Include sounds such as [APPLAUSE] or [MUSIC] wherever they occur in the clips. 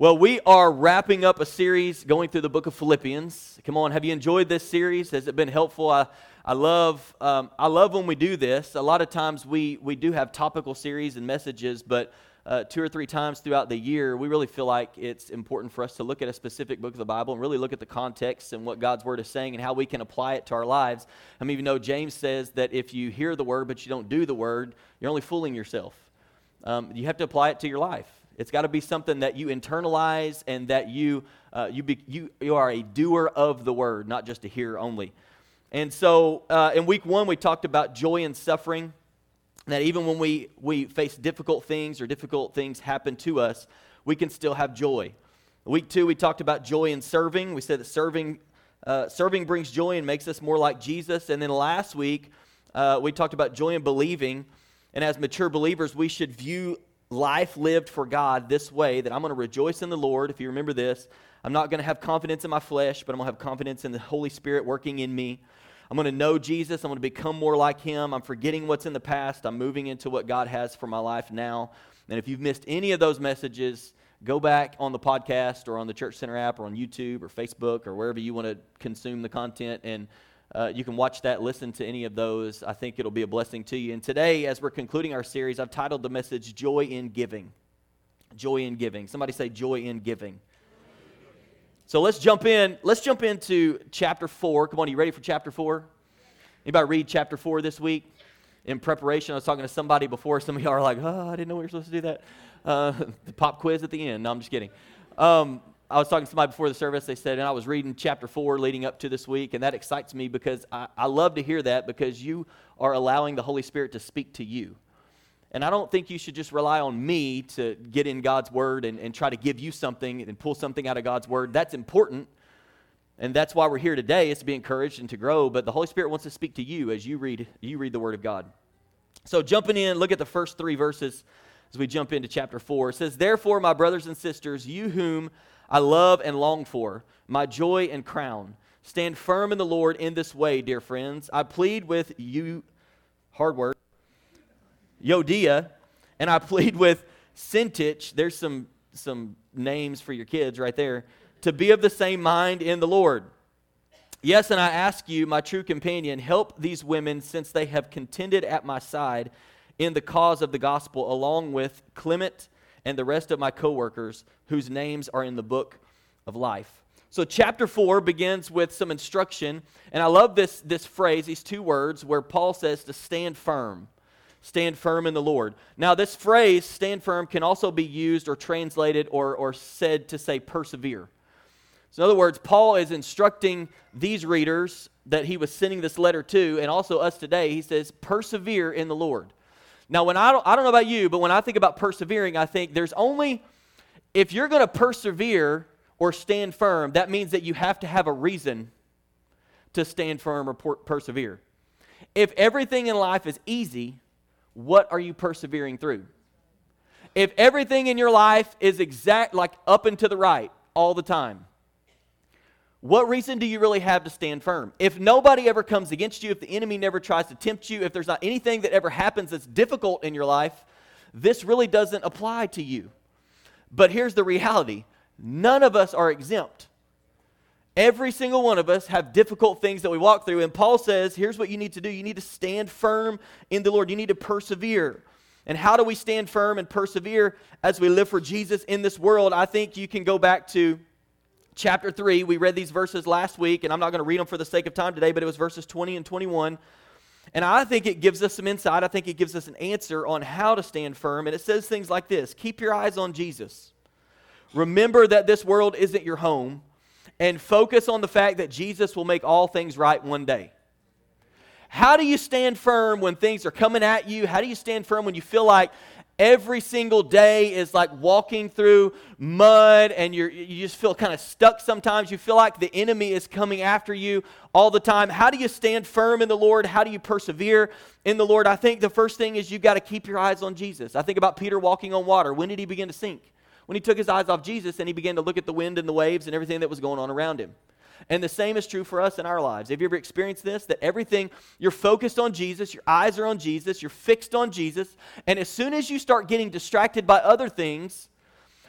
Well, we are wrapping up a series going through the book of Philippians. Come on, have you enjoyed this series? Has it been helpful? I, I, love, um, I love when we do this. A lot of times we, we do have topical series and messages, but uh, two or three times throughout the year, we really feel like it's important for us to look at a specific book of the Bible and really look at the context and what God's Word is saying and how we can apply it to our lives. I mean, even though James says that if you hear the Word but you don't do the Word, you're only fooling yourself. Um, you have to apply it to your life. It's got to be something that you internalize and that you, uh, you, be, you, you are a doer of the word, not just a hearer only. And so uh, in week one, we talked about joy and suffering. That even when we, we face difficult things or difficult things happen to us, we can still have joy. Week two, we talked about joy in serving. We said that serving, uh, serving brings joy and makes us more like Jesus. And then last week, uh, we talked about joy in believing. And as mature believers, we should view life lived for God this way that I'm going to rejoice in the Lord. If you remember this, I'm not going to have confidence in my flesh, but I'm going to have confidence in the Holy Spirit working in me. I'm going to know Jesus. I'm going to become more like Him. I'm forgetting what's in the past. I'm moving into what God has for my life now. And if you've missed any of those messages, go back on the podcast or on the Church Center app or on YouTube or Facebook or wherever you want to consume the content and uh, you can watch that, listen to any of those. I think it'll be a blessing to you. And today, as we're concluding our series, I've titled the message Joy in Giving. Joy in Giving. Somebody say Joy in Giving. So let's jump in. Let's jump into chapter 4. Come on, you ready for chapter 4? Anybody read chapter 4 this week? In preparation, I was talking to somebody before. Some of y'all are like, oh, I didn't know we were supposed to do that. Uh, [LAUGHS] the pop quiz at the end. No, I'm just kidding. Um, I was talking to somebody before the service. They said, and I was reading chapter four leading up to this week, and that excites me because I, I love to hear that because you are allowing the Holy Spirit to speak to you. And I don't think you should just rely on me to get in God's word and, and try to give you something and pull something out of God's word. That's important. And that's why we're here today is to be encouraged and to grow. But the Holy Spirit wants to speak to you as you read, you read the word of God. So jumping in, look at the first three verses as we jump into chapter four. It says, Therefore, my brothers and sisters, you whom I love and long for, my joy and crown. Stand firm in the Lord in this way, dear friends. I plead with you, hard word, Euodia, and I plead with Syntyche. There's some, some names for your kids right there. To be of the same mind in the Lord. Yes, and I ask you, my true companion, help these women since they have contended at my side in the cause of the gospel, along with Clement and the rest of my coworkers whose names are in the book of life. So, chapter 4 begins with some instruction. And I love this, this phrase, these two words, where Paul says to stand firm. Stand firm in the Lord. Now, this phrase, stand firm, can also be used or translated or, or said to say persevere. So, in other words, Paul is instructing these readers that he was sending this letter to, and also us today. He says, persevere in the Lord. Now, when I don't, I don't know about you, but when I think about persevering, I think there's only, if you're going to persevere or stand firm, that means that you have to have a reason to stand firm or per- persevere. If everything in life is easy, what are you persevering through? If everything in your life is exact, like up and to the right all the time, what reason do you really have to stand firm? If nobody ever comes against you, if the enemy never tries to tempt you, if there's not anything that ever happens that's difficult in your life, this really doesn't apply to you. But here's the reality none of us are exempt. Every single one of us have difficult things that we walk through. And Paul says, here's what you need to do you need to stand firm in the Lord, you need to persevere. And how do we stand firm and persevere as we live for Jesus in this world? I think you can go back to chapter 3. We read these verses last week, and I'm not going to read them for the sake of time today, but it was verses 20 and 21. And I think it gives us some insight. I think it gives us an answer on how to stand firm. And it says things like this Keep your eyes on Jesus. Remember that this world isn't your home, and focus on the fact that Jesus will make all things right one day. How do you stand firm when things are coming at you? How do you stand firm when you feel like every single day is like walking through mud and you're, you just feel kind of stuck sometimes. You feel like the enemy is coming after you all the time. How do you stand firm in the Lord? How do you persevere in the Lord? I think the first thing is you've got to keep your eyes on Jesus. I think about Peter walking on water. When did he begin to sink? When he took his eyes off Jesus and he began to look at the wind and the waves and everything that was going on around him. And the same is true for us in our lives. Have you ever experienced this? That everything, you're focused on Jesus, your eyes are on Jesus, you're fixed on Jesus, and as soon as you start getting distracted by other things,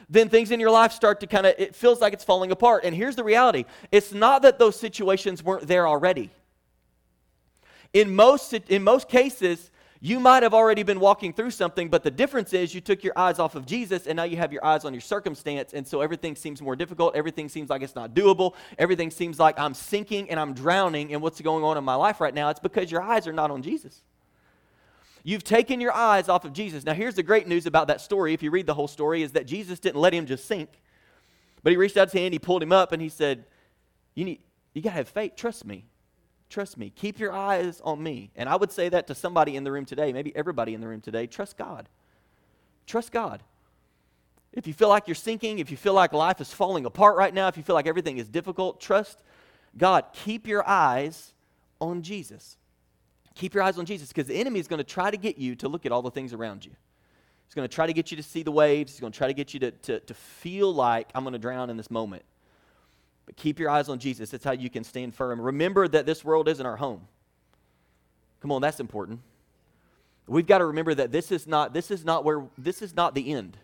then things in your life start to kind of, it feels like it's falling apart. And here's the reality it's not that those situations weren't there already. In most, in most cases, you might have already been walking through something, but the difference is you took your eyes off of Jesus and now you have your eyes on your circumstance. And so everything seems more difficult. Everything seems like it's not doable. Everything seems like I'm sinking and I'm drowning in what's going on in my life right now. It's because your eyes are not on Jesus. You've taken your eyes off of Jesus. Now, here's the great news about that story. If you read the whole story, is that Jesus didn't let him just sink, but he reached out his hand, he pulled him up, and he said, You need, you got to have faith. Trust me. Trust me. Keep your eyes on me. And I would say that to somebody in the room today, maybe everybody in the room today. Trust God. Trust God. If you feel like you're sinking, if you feel like life is falling apart right now, if you feel like everything is difficult, trust God. Keep your eyes on Jesus. Keep your eyes on Jesus because the enemy is going to try to get you to look at all the things around you. He's going to try to get you to see the waves. He's going to try to get you to, to, to feel like I'm going to drown in this moment. But keep your eyes on Jesus. That's how you can stand firm. Remember that this world isn't our home. Come on, that's important. We've got to remember that this is not this is not where this is not the end.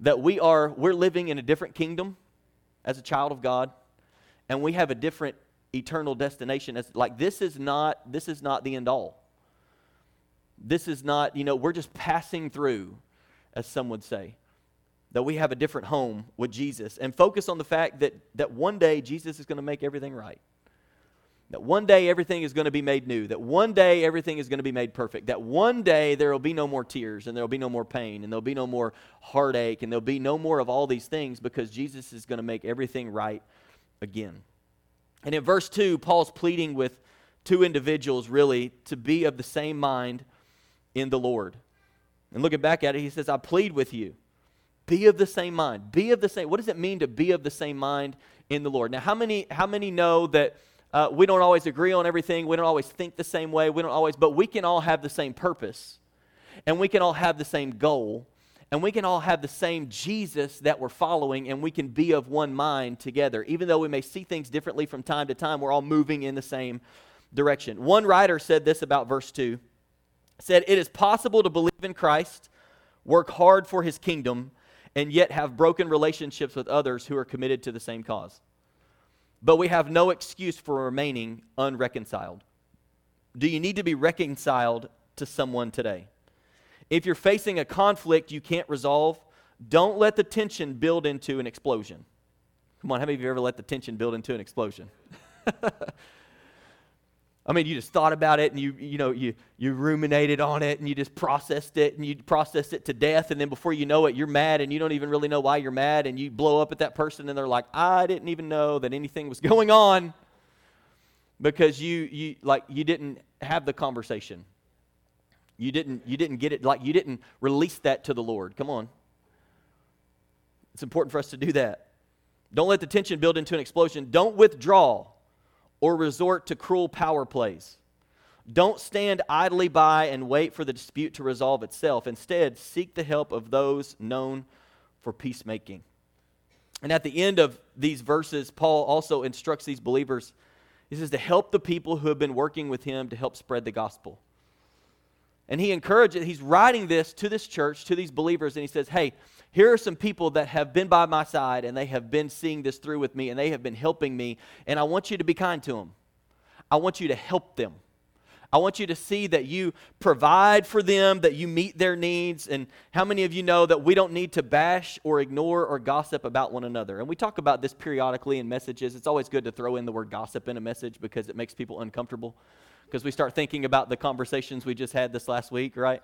That we are we're living in a different kingdom as a child of God and we have a different eternal destination as like this is not this is not the end all. This is not, you know, we're just passing through as some would say that we have a different home with Jesus and focus on the fact that, that one day Jesus is going to make everything right. That one day everything is going to be made new. That one day everything is going to be made perfect. That one day there will be no more tears and there will be no more pain and there will be no more heartache and there will be no more of all these things because Jesus is going to make everything right again. And in verse 2, Paul's pleading with two individuals really to be of the same mind in the Lord. And looking back at it, he says, I plead with you be of the same mind. Be of the same. What does it mean to be of the same mind in the Lord? Now, how many how many know that uh, we don't always agree on everything? We don't always think the same way. We don't always, but we can all have the same purpose, and we can all have the same goal, and we can all have the same Jesus that we're following, and we can be of one mind together. Even though we may see things differently from time to time, we're all moving in the same direction. One writer said this about verse two. Said, It is possible to believe in Christ, work hard for his kingdom, and yet have broken relationships with others who are committed to the same cause. But we have no excuse for remaining unreconciled. Do you need to be reconciled to someone today? If you're facing a conflict you can't resolve, don't let the tension build into an explosion. Come on, how many of you ever let the tension build into an explosion? [LAUGHS] I mean, you just thought about it and you, you know, you, you ruminated on it and you just processed it and you processed it to death. And then before you know it, you're mad and you don't even really know why you're mad. And you blow up at that person and they're like, I didn't even know that anything was [LAUGHS] going on because you, you, like, you didn't have the conversation. You didn't, you didn't get it, like, you didn't release that to the Lord. Come on. It's important for us to do that. Don't let the tension build into an explosion. Don't withdraw or resort to cruel power plays. Don't stand idly by and wait for the dispute to resolve itself. Instead, seek the help of those known for peacemaking. And at the end of these verses, Paul also instructs these believers. He says to help the people who have been working with him to help spread the gospel. And he encourages, he's writing this to this church, to these believers, and he says, Hey, here are some people that have been by my side and they have been seeing this through with me and they have been helping me. And I want you to be kind to them. I want you to help them. I want you to see that you provide for them, that you meet their needs. And how many of you know that we don't need to bash or ignore or gossip about one another? And we talk about this periodically in messages. It's always good to throw in the word gossip in a message because it makes people uncomfortable. Because we start thinking about the conversations we just had this last week, right?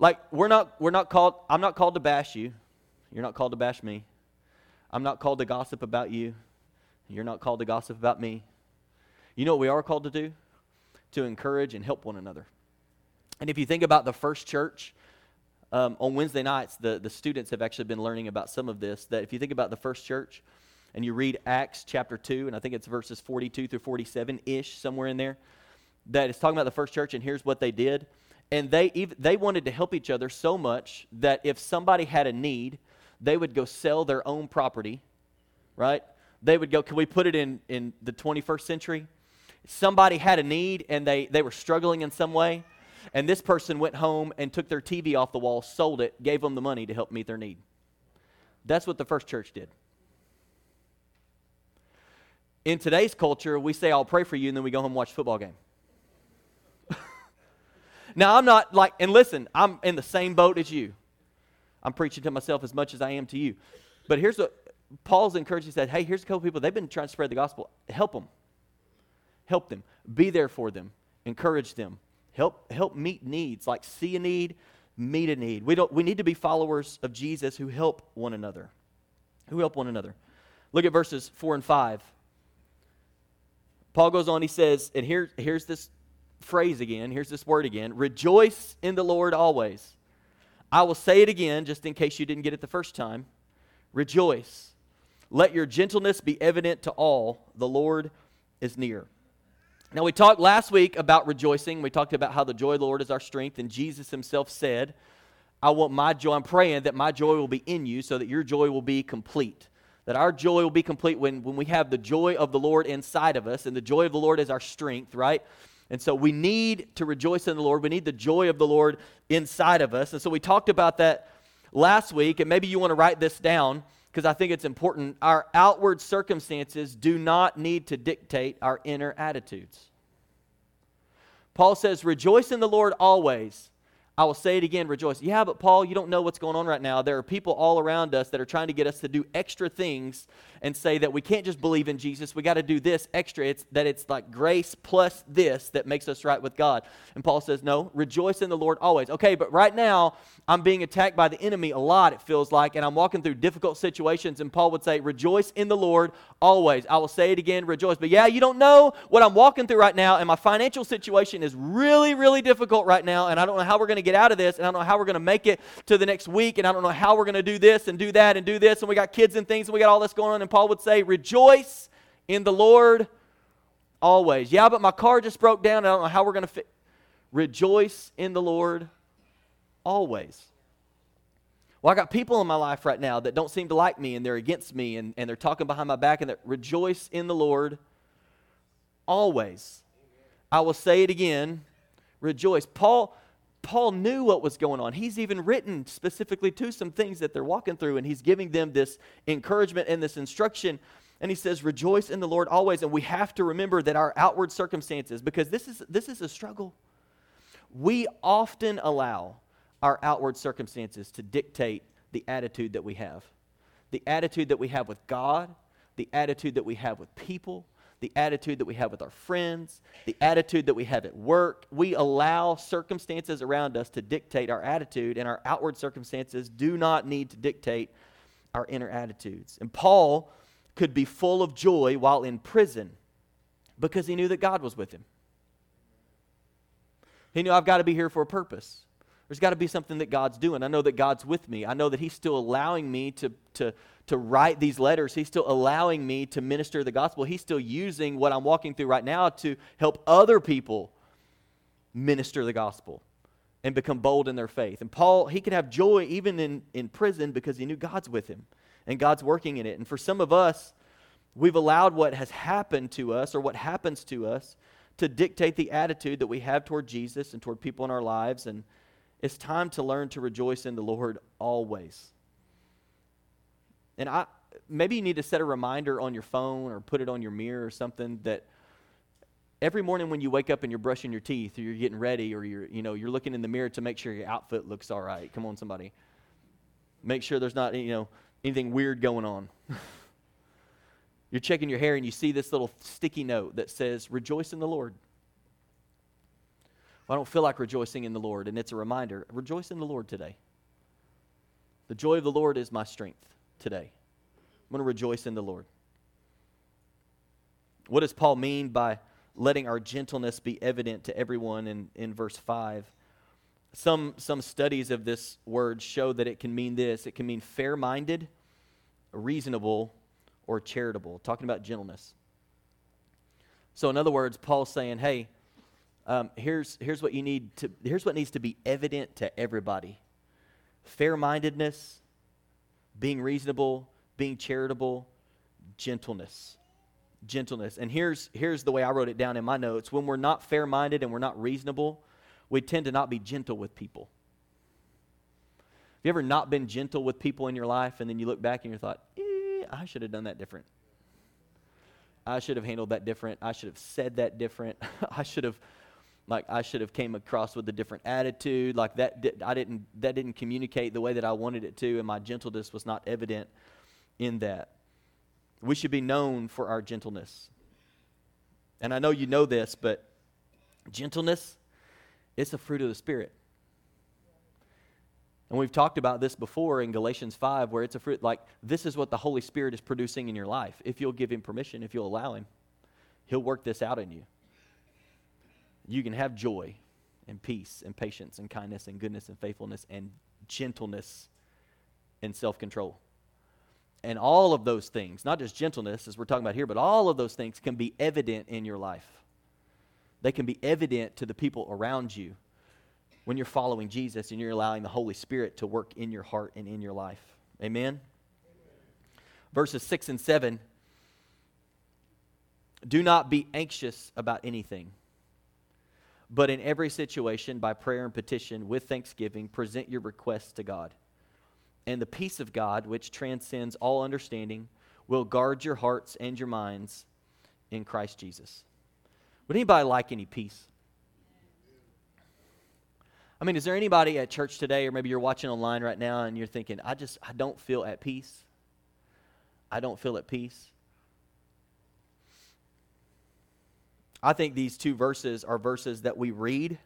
Like we're not we're not called I'm not called to bash you. You're not called to bash me. I'm not called to gossip about you. You're not called to gossip about me. You know what we are called to do? To encourage and help one another. And if you think about the first church, um, on Wednesday nights, the, the students have actually been learning about some of this. That if you think about the first church and you read Acts chapter 2, and I think it's verses 42 through 47 ish, somewhere in there, that it's talking about the first church, and here's what they did. And they, even, they wanted to help each other so much that if somebody had a need, they would go sell their own property, right? They would go, can we put it in, in the 21st century? Somebody had a need and they, they were struggling in some way and this person went home and took their TV off the wall, sold it, gave them the money to help meet their need. That's what the first church did. In today's culture, we say, I'll pray for you, and then we go home and watch football game. Now, I'm not like, and listen, I'm in the same boat as you. I'm preaching to myself as much as I am to you. But here's what Paul's encouraged. He said, Hey, here's a couple people. They've been trying to spread the gospel. Help them. Help them. Be there for them. Encourage them. Help, help meet needs, like see a need, meet a need. We, don't, we need to be followers of Jesus who help one another. Who help one another. Look at verses 4 and 5. Paul goes on, he says, and here, here's this phrase again, here's this word again rejoice in the Lord always. I will say it again, just in case you didn't get it the first time. Rejoice. Let your gentleness be evident to all. The Lord is near. Now, we talked last week about rejoicing. We talked about how the joy of the Lord is our strength, and Jesus himself said, I want my joy. I'm praying that my joy will be in you so that your joy will be complete. That our joy will be complete when, when we have the joy of the Lord inside of us, and the joy of the Lord is our strength, right? And so we need to rejoice in the Lord. We need the joy of the Lord inside of us. And so we talked about that last week, and maybe you want to write this down because I think it's important. Our outward circumstances do not need to dictate our inner attitudes. Paul says, Rejoice in the Lord always. I will say it again, rejoice. Yeah, but Paul, you don't know what's going on right now. There are people all around us that are trying to get us to do extra things and say that we can't just believe in Jesus. We got to do this extra. It's that it's like grace plus this that makes us right with God. And Paul says, "No, rejoice in the Lord always." Okay, but right now I'm being attacked by the enemy a lot it feels like and I'm walking through difficult situations and Paul would say, "Rejoice in the Lord always." I will say it again, rejoice. But yeah, you don't know what I'm walking through right now and my financial situation is really really difficult right now and I don't know how we're going to get out of this, and I don't know how we're going to make it to the next week, and I don't know how we're going to do this and do that and do this, and we got kids and things, and we got all this going on. And Paul would say, Rejoice in the Lord always. Yeah, but my car just broke down, and I don't know how we're going to fit. Rejoice in the Lord always. Well, I got people in my life right now that don't seem to like me and they're against me and, and they're talking behind my back and that rejoice in the Lord always. I will say it again, rejoice. Paul Paul knew what was going on. He's even written specifically to some things that they're walking through, and he's giving them this encouragement and this instruction. And he says, Rejoice in the Lord always. And we have to remember that our outward circumstances, because this is, this is a struggle, we often allow our outward circumstances to dictate the attitude that we have. The attitude that we have with God, the attitude that we have with people, the attitude that we have with our friends, the attitude that we have at work. We allow circumstances around us to dictate our attitude, and our outward circumstances do not need to dictate our inner attitudes. And Paul could be full of joy while in prison because he knew that God was with him. He knew I've got to be here for a purpose. There's got to be something that God's doing. I know that God's with me. I know that He's still allowing me to, to, to write these letters. He's still allowing me to minister the gospel. He's still using what I'm walking through right now to help other people minister the gospel and become bold in their faith. And Paul, he could have joy even in, in prison because he knew God's with him and God's working in it. And for some of us, we've allowed what has happened to us or what happens to us to dictate the attitude that we have toward Jesus and toward people in our lives. And it's time to learn to rejoice in the Lord always. And I maybe you need to set a reminder on your phone or put it on your mirror or something that every morning when you wake up and you're brushing your teeth or you're getting ready or you're you know you're looking in the mirror to make sure your outfit looks all right. Come on somebody. Make sure there's not you know anything weird going on. [LAUGHS] you're checking your hair and you see this little sticky note that says rejoice in the Lord. I don't feel like rejoicing in the Lord and it's a reminder, rejoice in the Lord today. The joy of the Lord is my strength today. I'm going to rejoice in the Lord. What does Paul mean by letting our gentleness be evident to everyone in, in verse 5? some, some studies of this word show that it can mean this it can mean fair minded, reasonable, or charitable, talking about gentleness. So, in other words, Paul's saying, hey, um, here's, here's what you need to, here's what needs to be evident to everybody fair mindedness, being reasonable, being charitable, gentleness. Gentleness. And here's, here's the way I wrote it down in my notes. When we're not fair minded and we're not reasonable, we tend to not be gentle with people. Have you ever not been gentle with people in your life and then you look back and you thought, eh, I should have done that different? I should have handled that different. I should have said that different. [LAUGHS] I should have like I should have came across with a different attitude like that I didn't that didn't communicate the way that I wanted it to and my gentleness was not evident in that. We should be known for our gentleness. And I know you know this, but gentleness it's a fruit of the spirit. And we've talked about this before in Galatians 5, where it's a fruit like this is what the Holy Spirit is producing in your life. If you'll give Him permission, if you'll allow Him, He'll work this out in you. You can have joy and peace and patience and kindness and goodness and faithfulness and gentleness and self control. And all of those things, not just gentleness, as we're talking about here, but all of those things can be evident in your life. They can be evident to the people around you when you're following Jesus and you're allowing the Holy Spirit to work in your heart and in your life. Amen? Amen. Verses 6 and 7 Do not be anxious about anything, but in every situation, by prayer and petition, with thanksgiving, present your requests to God. And the peace of God, which transcends all understanding, will guard your hearts and your minds in Christ Jesus. Would anybody like any peace? I mean, is there anybody at church today, or maybe you're watching online right now and you're thinking, I just, I don't feel at peace? I don't feel at peace. I think these two verses are verses that we read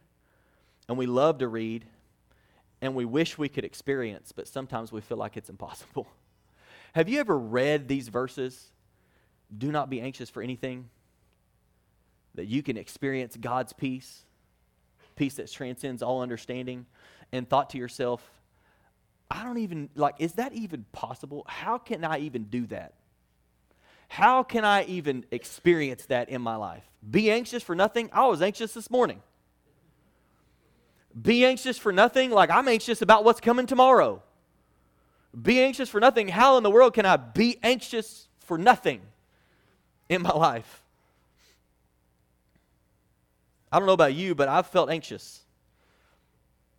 and we love to read and we wish we could experience, but sometimes we feel like it's impossible. [LAUGHS] Have you ever read these verses? Do not be anxious for anything, that you can experience God's peace peace that transcends all understanding, and thought to yourself, I don't even, like, is that even possible? How can I even do that? How can I even experience that in my life? Be anxious for nothing? I was anxious this morning. Be anxious for nothing? Like, I'm anxious about what's coming tomorrow. Be anxious for nothing? How in the world can I be anxious for nothing in my life? I don't know about you, but I've felt anxious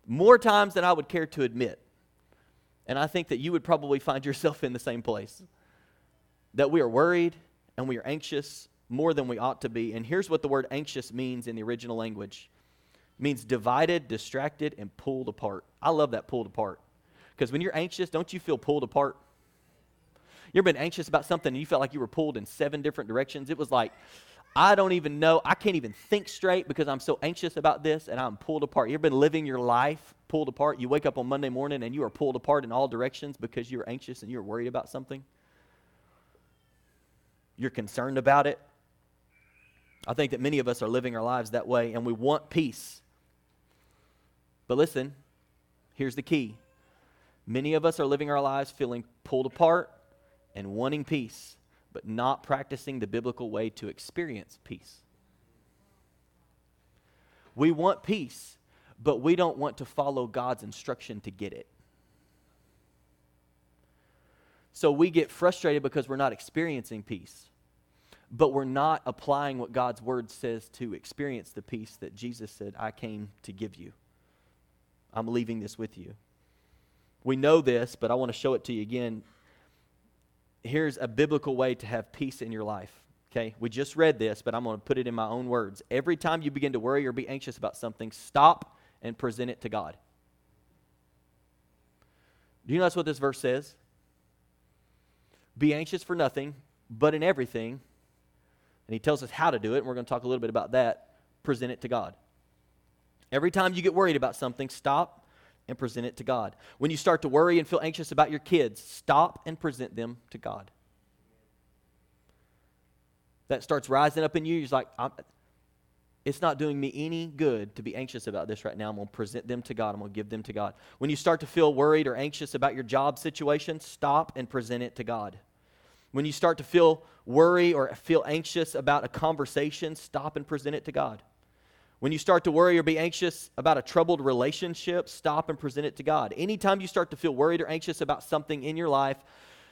more times than I would care to admit. And I think that you would probably find yourself in the same place. That we are worried and we are anxious more than we ought to be. And here's what the word anxious means in the original language it means divided, distracted, and pulled apart. I love that pulled apart. Because when you're anxious, don't you feel pulled apart? You ever been anxious about something and you felt like you were pulled in seven different directions? It was like I don't even know. I can't even think straight because I'm so anxious about this and I'm pulled apart. You ever been living your life pulled apart? You wake up on Monday morning and you are pulled apart in all directions because you're anxious and you're worried about something? You're concerned about it? I think that many of us are living our lives that way and we want peace. But listen, here's the key many of us are living our lives feeling pulled apart and wanting peace but not practicing the biblical way to experience peace. We want peace, but we don't want to follow God's instruction to get it. So we get frustrated because we're not experiencing peace, but we're not applying what God's word says to experience the peace that Jesus said, I came to give you. I'm leaving this with you. We know this, but I want to show it to you again here's a biblical way to have peace in your life. Okay, we just read this, but I'm going to put it in my own words. Every time you begin to worry or be anxious about something, stop and present it to God. Do you that's what this verse says? Be anxious for nothing, but in everything. And he tells us how to do it, and we're going to talk a little bit about that. Present it to God. Every time you get worried about something, stop and present it to God. When you start to worry and feel anxious about your kids, stop and present them to God. That starts rising up in you. You're like, it's not doing me any good to be anxious about this right now. I'm going to present them to God. I'm going to give them to God. When you start to feel worried or anxious about your job situation, stop and present it to God. When you start to feel worry or feel anxious about a conversation, stop and present it to God. When you start to worry or be anxious about a troubled relationship, stop and present it to God. Anytime you start to feel worried or anxious about something in your life,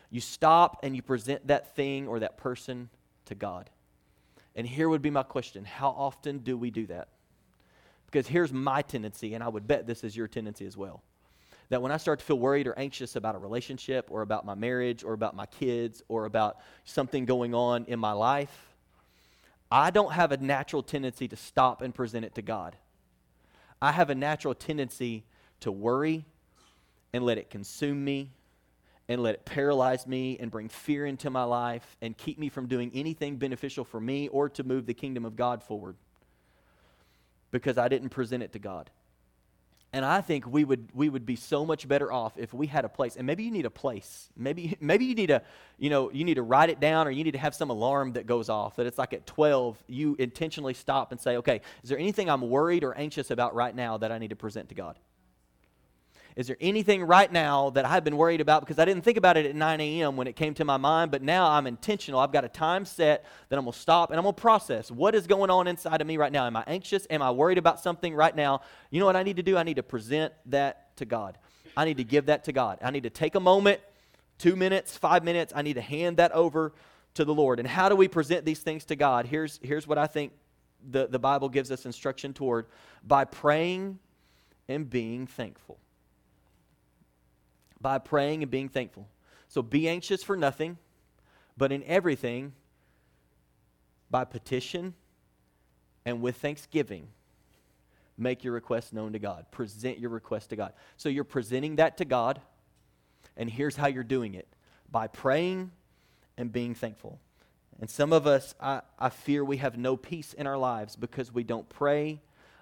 you stop and you present that thing or that person to God. And here would be my question How often do we do that? Because here's my tendency, and I would bet this is your tendency as well. That when I start to feel worried or anxious about a relationship or about my marriage or about my kids or about something going on in my life, I don't have a natural tendency to stop and present it to God. I have a natural tendency to worry and let it consume me and let it paralyze me and bring fear into my life and keep me from doing anything beneficial for me or to move the kingdom of God forward because I didn't present it to God. And I think we would, we would be so much better off if we had a place. And maybe you need a place. Maybe, maybe you need to, you know, you need to write it down or you need to have some alarm that goes off that it's like at 12, you intentionally stop and say, okay, is there anything I'm worried or anxious about right now that I need to present to God? Is there anything right now that I've been worried about? Because I didn't think about it at 9 a.m. when it came to my mind, but now I'm intentional. I've got a time set that I'm going to stop and I'm going to process what is going on inside of me right now. Am I anxious? Am I worried about something right now? You know what I need to do? I need to present that to God. I need to give that to God. I need to take a moment, two minutes, five minutes. I need to hand that over to the Lord. And how do we present these things to God? Here's, here's what I think the, the Bible gives us instruction toward by praying and being thankful by praying and being thankful. So be anxious for nothing, but in everything, by petition and with thanksgiving, make your request known to God. Present your request to God. So you're presenting that to God, and here's how you're doing it by praying and being thankful. And some of us, I, I fear we have no peace in our lives because we don't pray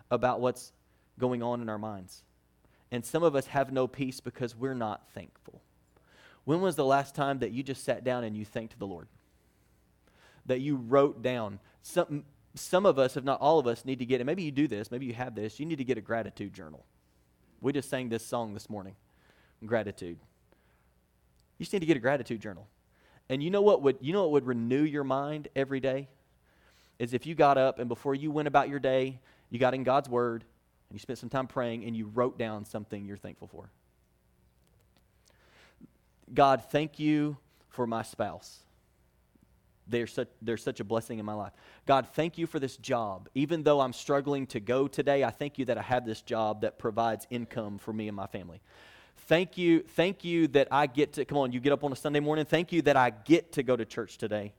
about what's going on in our minds. And some of us have no peace because we're not thankful. When was the last time that you just sat down and you thanked the Lord? That you wrote down. Some, some of us, if not all of us, need to get it. Maybe you do this, maybe you have this. You need to get a gratitude journal. We just sang this song this morning gratitude. You just need to get a gratitude journal. And you know what would you know what would renew your mind every day? Is if you got up and before you went about your day, you got in God's word and you spent some time praying and you wrote down something you're thankful for. God, thank you for my spouse. They're such, they're such a blessing in my life. God, thank you for this job. Even though I'm struggling to go today, I thank you that I have this job that provides income for me and my family. Thank you, thank you that I get to, come on, you get up on a Sunday morning. Thank you that I get to go to church today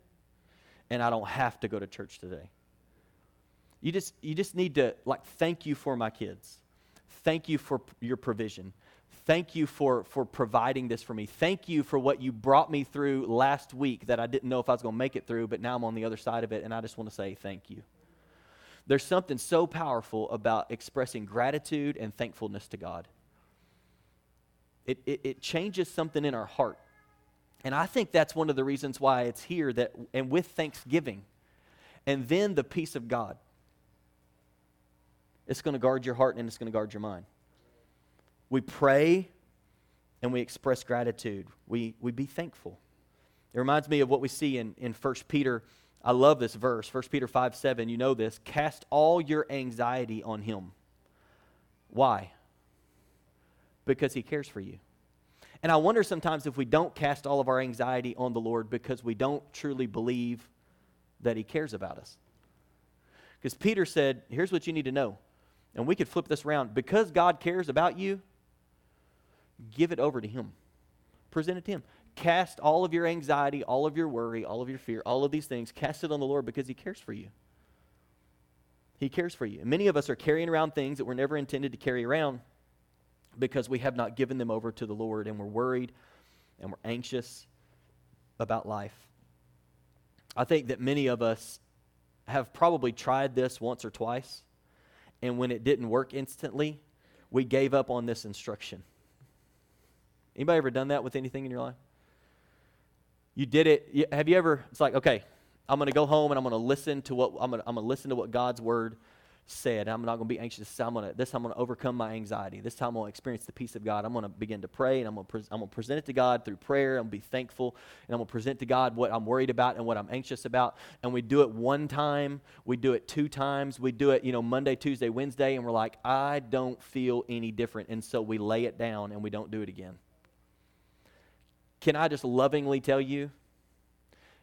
and I don't have to go to church today. You just, you just need to, like, thank you for my kids. Thank you for your provision. Thank you for, for providing this for me. Thank you for what you brought me through last week that I didn't know if I was going to make it through, but now I'm on the other side of it, and I just want to say thank you. There's something so powerful about expressing gratitude and thankfulness to God. It, it, it changes something in our heart. And I think that's one of the reasons why it's here that, and with thanksgiving, and then the peace of God. It's going to guard your heart and it's going to guard your mind. We pray and we express gratitude. We, we be thankful. It reminds me of what we see in, in 1 Peter. I love this verse, 1 Peter 5 7. You know this. Cast all your anxiety on him. Why? Because he cares for you. And I wonder sometimes if we don't cast all of our anxiety on the Lord because we don't truly believe that he cares about us. Because Peter said, here's what you need to know and we could flip this around. Because God cares about you, give it over to Him. Present it to Him. Cast all of your anxiety, all of your worry, all of your fear, all of these things, cast it on the Lord because He cares for you. He cares for you. And many of us are carrying around things that we're never intended to carry around because we have not given them over to the Lord and we're worried and we're anxious about life. I think that many of us have probably tried this once or twice and when it didn't work instantly, we gave up on this instruction. Anybody ever done that with anything in your life? You did it. Have you ever? It's like, okay, I'm going to go home and I'm going to listen to what I'm going to, listen to what God's word said, I'm not going to be anxious. Time I'm going to, this I'm going to overcome my anxiety. This time I'm going to experience the peace of God. I'm going to begin to pray and I'm going pre- I'm going to present it to God through prayer. I'm going to be thankful and I'm going to present to God what I'm worried about and what I'm anxious about. And we do it one time. We do it two times. We do it, you know, Monday, Tuesday, Wednesday. And we're like, I don't feel any different. And so we lay it down and we don't do it again. Can I just lovingly tell you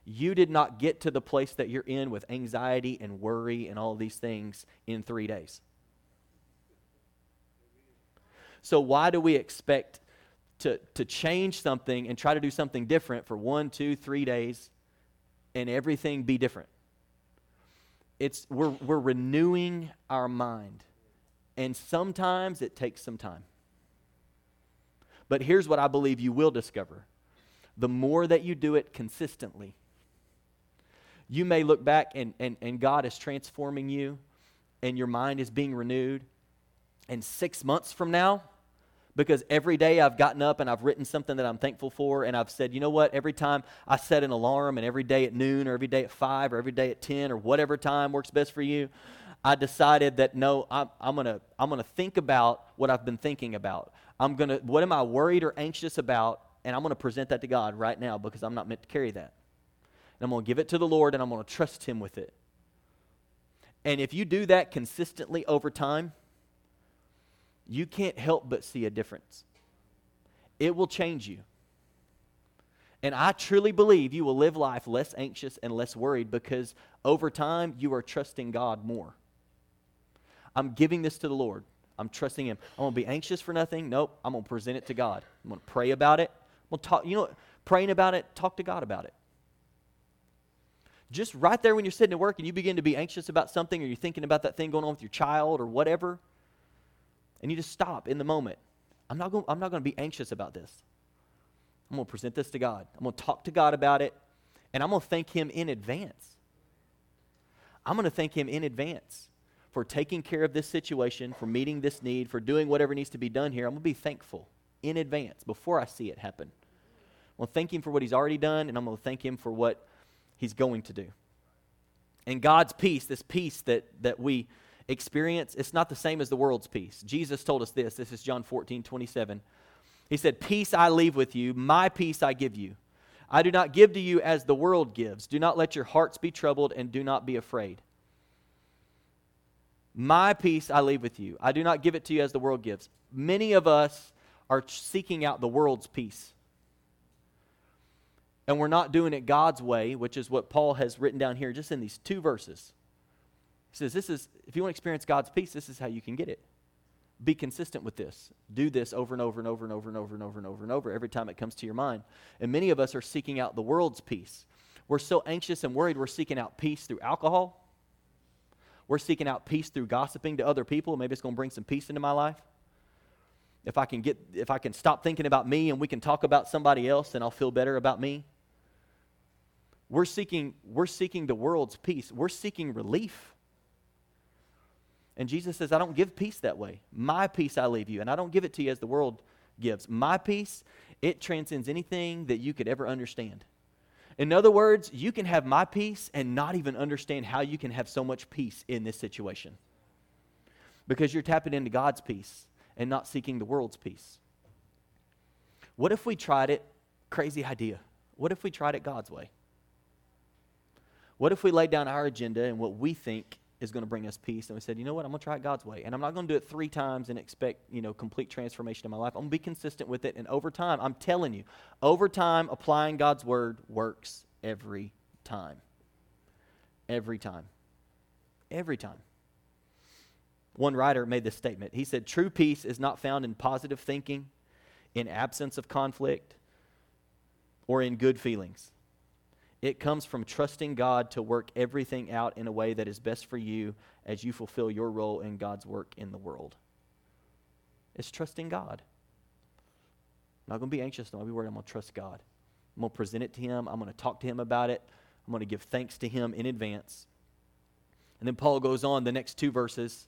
you did not get to the place that you're in with anxiety and worry and all these things in three days. So, why do we expect to, to change something and try to do something different for one, two, three days and everything be different? It's, we're, we're renewing our mind. And sometimes it takes some time. But here's what I believe you will discover the more that you do it consistently, you may look back and, and, and God is transforming you and your mind is being renewed. And six months from now, because every day I've gotten up and I've written something that I'm thankful for, and I've said, you know what, every time I set an alarm, and every day at noon, or every day at five, or every day at 10, or whatever time works best for you, I decided that no, I'm, I'm going to I'm gonna think about what I've been thinking about. I'm going to, what am I worried or anxious about? And I'm going to present that to God right now because I'm not meant to carry that and I'm going to give it to the Lord and I'm going to trust Him with it. And if you do that consistently over time, you can't help but see a difference. It will change you. And I truly believe you will live life less anxious and less worried because over time you are trusting God more. I'm giving this to the Lord. I'm trusting Him. I'm going to be anxious for nothing. Nope. I'm going to present it to God. I'm going to pray about it. I'm going to talk, you know, praying about it, talk to God about it just right there when you're sitting at work and you begin to be anxious about something or you're thinking about that thing going on with your child or whatever, and you just stop in the moment. I'm not going, I'm not going to be anxious about this. I'm going to present this to God. I'm going to talk to God about it, and I'm going to thank Him in advance. I'm going to thank Him in advance for taking care of this situation, for meeting this need, for doing whatever needs to be done here. I'm going to be thankful in advance before I see it happen. I'm going to thank Him for what He's already done, and I'm going to thank Him for what he's going to do. And God's peace, this peace that, that we experience, it's not the same as the world's peace. Jesus told us this. This is John 14, 27. He said, Peace I leave with you, my peace I give you. I do not give to you as the world gives. Do not let your hearts be troubled and do not be afraid. My peace I leave with you. I do not give it to you as the world gives. Many of us are seeking out the world's peace and we're not doing it God's way, which is what Paul has written down here just in these two verses. He says, This is, if you want to experience God's peace, this is how you can get it. Be consistent with this. Do this over and over and over and over and over and over and over and over every time it comes to your mind. And many of us are seeking out the world's peace. We're so anxious and worried, we're seeking out peace through alcohol. We're seeking out peace through gossiping to other people. Maybe it's going to bring some peace into my life. If I can get if I can stop thinking about me and we can talk about somebody else, then I'll feel better about me. We're seeking, we're seeking the world's peace. We're seeking relief. And Jesus says, I don't give peace that way. My peace I leave you, and I don't give it to you as the world gives. My peace, it transcends anything that you could ever understand. In other words, you can have my peace and not even understand how you can have so much peace in this situation. Because you're tapping into God's peace and not seeking the world's peace. What if we tried it? Crazy idea. What if we tried it God's way? What if we laid down our agenda and what we think is going to bring us peace and we said, you know what, I'm going to try it God's way. And I'm not going to do it three times and expect, you know, complete transformation in my life. I'm going to be consistent with it. And over time, I'm telling you, over time, applying God's word works every time. Every time. Every time. One writer made this statement. He said, True peace is not found in positive thinking, in absence of conflict, or in good feelings. It comes from trusting God to work everything out in a way that is best for you as you fulfill your role in God's work in the world. It's trusting God. I'm not going to be anxious. I'm going to be worried. I'm going to trust God. I'm going to present it to Him. I'm going to talk to Him about it. I'm going to give thanks to Him in advance. And then Paul goes on the next two verses,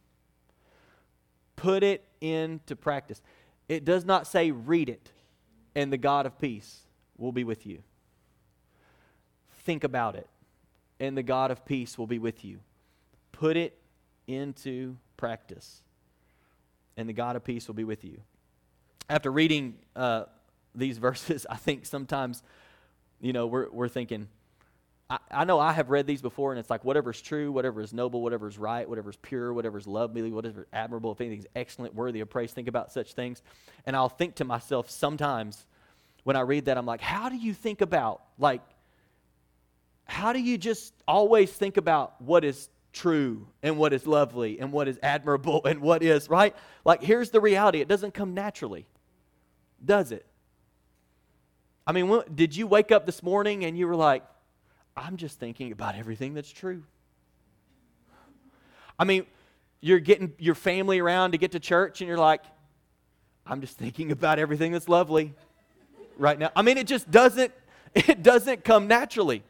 Put it into practice. It does not say read it, and the God of peace will be with you. Think about it, and the God of peace will be with you. Put it into practice, and the God of peace will be with you. After reading uh, these [LAUGHS] verses, I think sometimes, you know, we're, we're thinking, I, I know I have read these before, and it's like whatever's true, whatever is noble, whatever is right, whatever is pure, whatever is lovely, whatever is admirable, if anything is excellent, worthy of praise, think about such things. And I'll think to myself sometimes when I read that, I'm like, how do you think about, like, how do you just always think about what is true and what is lovely and what is admirable [LAUGHS] and what is, right? Like, here's the reality it doesn't come naturally, does it? I mean, did you wake up this morning and you were like, I'm just thinking about everything that's true? I mean, you're getting your family around to get to church and you're like, I'm just thinking about everything that's lovely right now. I mean, it just doesn't, [LAUGHS] it doesn't come naturally,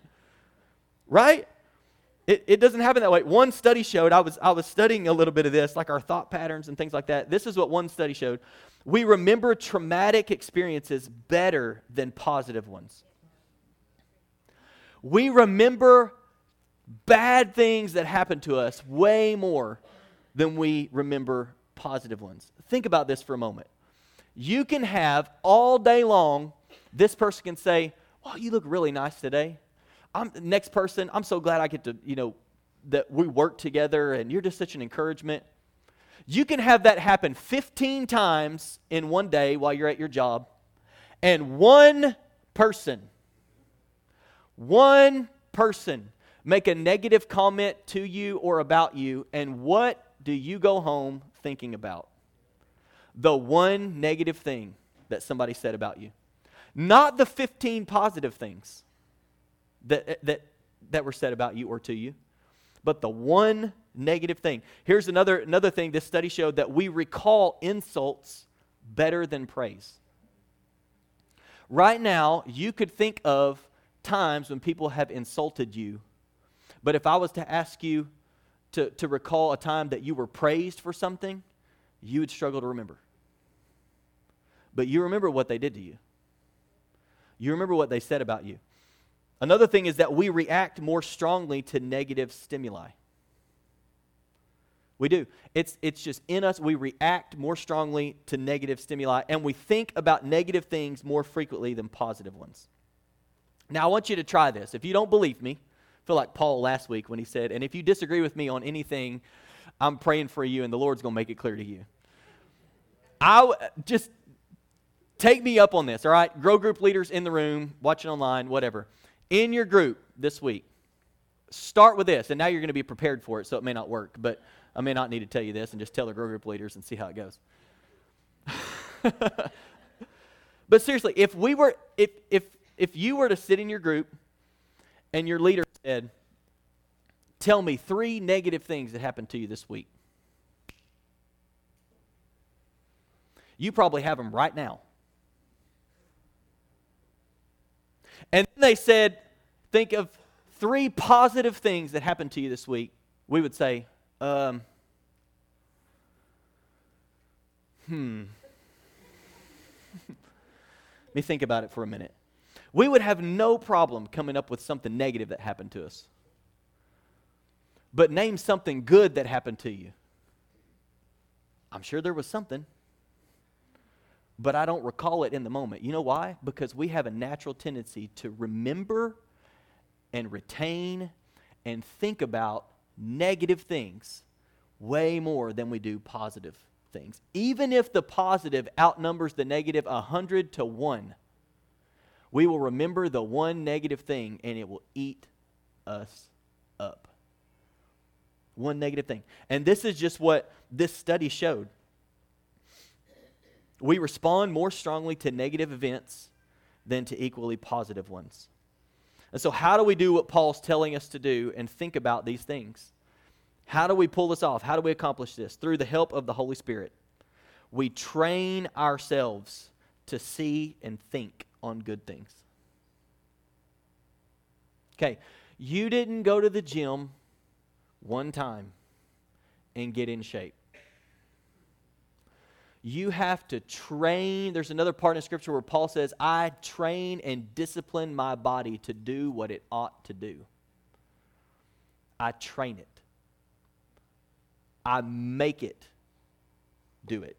right? It, it doesn't happen that way. One study showed, I was, I was studying a little bit of this, like our thought patterns and things like that. This is what one study showed. We remember traumatic experiences better than positive ones. We remember bad things that happen to us way more than we remember positive ones. Think about this for a moment. You can have all day long, this person can say, Well, you look really nice today. I'm the next person, I'm so glad I get to, you know, that we work together and you're just such an encouragement. You can have that happen 15 times in one day while you're at your job, and one person, one person make a negative comment to you or about you, and what do you go home thinking about? The one negative thing that somebody said about you, not the 15 positive things that, that, that were said about you or to you, but the one negative thing. Here's another, another thing this study showed that we recall insults better than praise. Right now, you could think of times when people have insulted you, but if I was to ask you to, to recall a time that you were praised for something, you would struggle to remember. But you remember what they did to you. You remember what they said about you. Another thing is that we react more strongly to negative stimuli. We do. It's, it's just in us. We react more strongly to negative stimuli, and we think about negative things more frequently than positive ones. Now, I want you to try this. If you don't believe me, I feel like Paul last week when he said, and if you disagree with me on anything, I'm praying for you, and the Lord's going to make it clear to you. I just take me up on this, all right? Grow group leaders in the room, watching online, whatever in your group this week, start with this. And now you're going to be prepared for it, so it may not work, but I may not need to tell you this and just tell the grow group leaders and see how it goes. [LAUGHS] but seriously, if we were if if if you were to sit in your group and your leader said, "Tell me three negative things that happened to you this week." You probably have them right now. And then they said, think of three positive things that happened to you this week. We would say, um, hmm. [LAUGHS] Let me think about it for a minute. We would have no problem coming up with something negative that happened to us. But name something good that happened to you. I'm sure there was something but I don't recall it in the moment. You know why? Because we have a natural tendency to remember and retain and think about negative things way more than we do positive things. Even if the positive outnumbers the negative 100 to 1, we will remember the one negative thing and it will eat us up. One negative thing. And this is just what this study showed. We respond more strongly to negative events than to equally positive ones. And so, how do we do what Paul's telling us to do and think about these things? How do we pull this off? How do we accomplish this? Through the help of the Holy Spirit. We train ourselves to see and think on good things. Okay, you didn't go to the gym one time and get in shape. You have to train. There's another part in Scripture where Paul says, I train and discipline my body to do what it ought to do. I train it, I make it do it.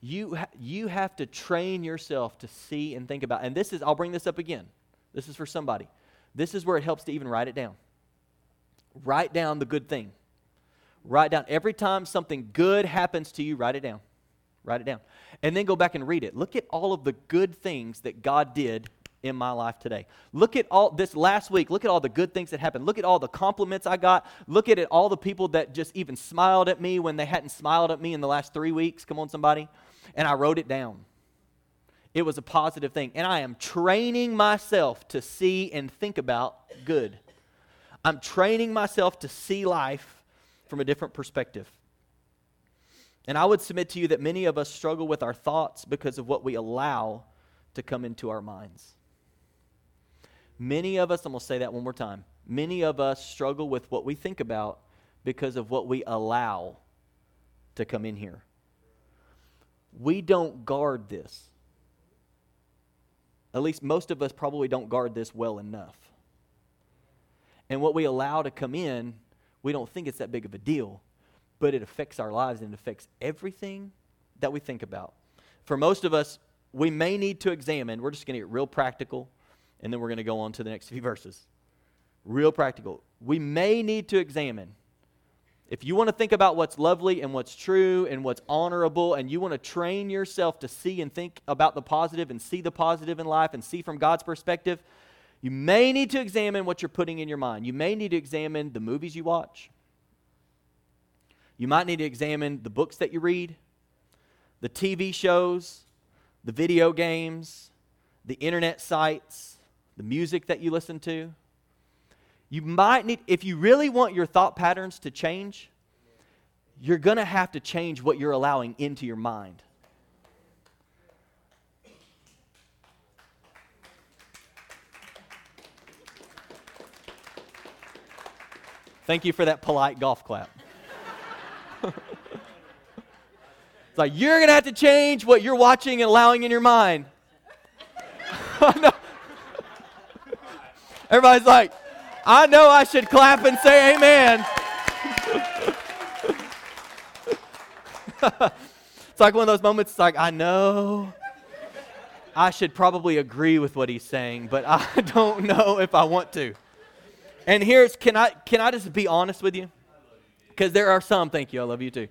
You, ha- you have to train yourself to see and think about. And this is, I'll bring this up again. This is for somebody. This is where it helps to even write it down. Write down the good thing. Write down every time something good happens to you, write it down. Write it down. And then go back and read it. Look at all of the good things that God did in my life today. Look at all this last week. Look at all the good things that happened. Look at all the compliments I got. Look at it, all the people that just even smiled at me when they hadn't smiled at me in the last three weeks. Come on, somebody. And I wrote it down. It was a positive thing. And I am training myself to see and think about good. I'm training myself to see life from a different perspective. And I would submit to you that many of us struggle with our thoughts because of what we allow to come into our minds. Many of us, I'm going to say that one more time. Many of us struggle with what we think about because of what we allow to come in here. We don't guard this. At least most of us probably don't guard this well enough. And what we allow to come in, we don't think it's that big of a deal, but it affects our lives and it affects everything that we think about. For most of us, we may need to examine, we're just going to get real practical, and then we're going to go on to the next few verses. Real practical. We may need to examine. If you want to think about what's lovely and what's true and what's honorable, and you want to train yourself to see and think about the positive and see the positive in life and see from God's perspective, you may need to examine what you're putting in your mind. You may need to examine the movies you watch. You might need to examine the books that you read, the TV shows, the video games, the internet sites, the music that you listen to. You might need, if you really want your thought patterns to change, you're going to have to change what you're allowing into your mind. Thank you for that polite golf clap. [LAUGHS] it's like, you're going to have to change what you're watching and allowing in your mind. [LAUGHS] [LAUGHS] Everybody's like, I know I should clap and say amen. [LAUGHS] it's like one of those moments, it's like, I know I should probably agree with what he's saying, but I [LAUGHS] don't know if I want to. And here's can I can I just be honest with you? Because there are some, thank you, I love you too.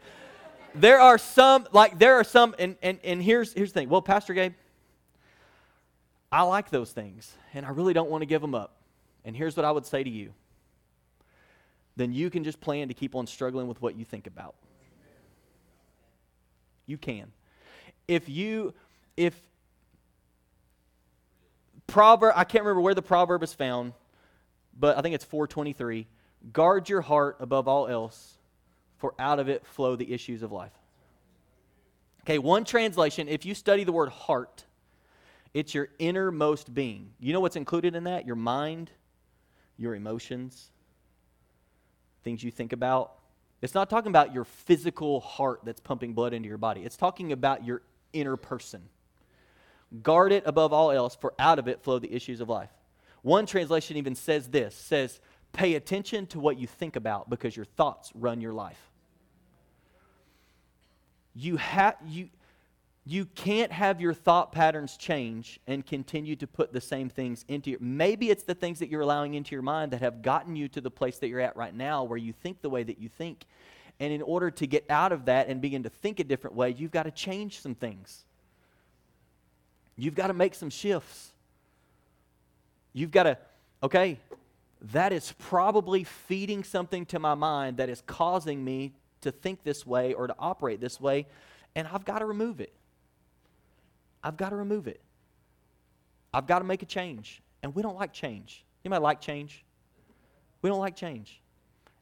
There are some, like there are some, and, and, and here's here's the thing. Well, Pastor Gabe, I like those things, and I really don't want to give them up. And here's what I would say to you. Then you can just plan to keep on struggling with what you think about. You can. If you if proverb I can't remember where the proverb is found but I think it's 423. Guard your heart above all else, for out of it flow the issues of life. Okay, one translation, if you study the word heart, it's your innermost being. You know what's included in that? Your mind, your emotions, things you think about. It's not talking about your physical heart that's pumping blood into your body, it's talking about your inner person. Guard it above all else, for out of it flow the issues of life. One translation even says this says, pay attention to what you think about because your thoughts run your life. You have you you can't have your thought patterns change and continue to put the same things into your maybe it's the things that you're allowing into your mind that have gotten you to the place that you're at right now where you think the way that you think. And in order to get out of that and begin to think a different way you've got to change some things. You've got to make some shifts. You've got to, okay, that is probably feeding something to my mind that is causing me to think this way or to operate this way, and I've got to remove it. I've got to remove it. I've got to make a change. And we don't like change. You might like change. We don't like change.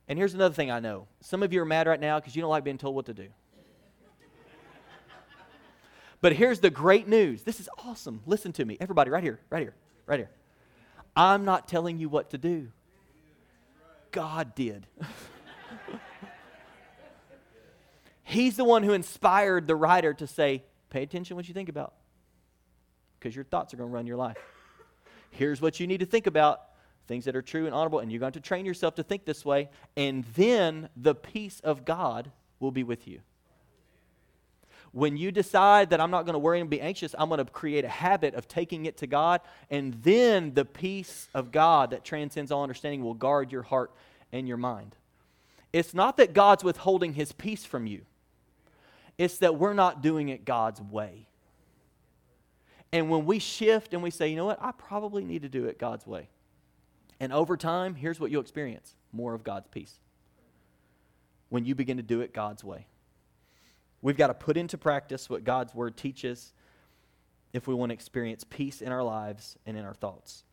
And here's another thing I know some of you are mad right now because you don't like being told what to do. [LAUGHS] but here's the great news this is awesome. Listen to me, everybody, right here, right here, right here. I'm not telling you what to do, God did. [LAUGHS] He's the one who inspired the writer to say, pay attention what you think about because your thoughts are going to run your life. Here's what you need to think about things that are true and honorable, and you're going to train yourself to think this way, and then the peace of God will be with you. When you decide that I'm not going to worry and be anxious, I'm going to create a habit of taking it to God, and then the peace of God that transcends all understanding will guard your heart and your mind. It's not that God's withholding his peace from you, it's that we're not doing it God's way. And when we shift and we say, you know what, I probably need to do it God's way. And over time, here's what you'll experience more of God's peace. When you begin to do it God's way. We've got to put into practice what God's word teaches if we want to experience peace in our lives and in our thoughts.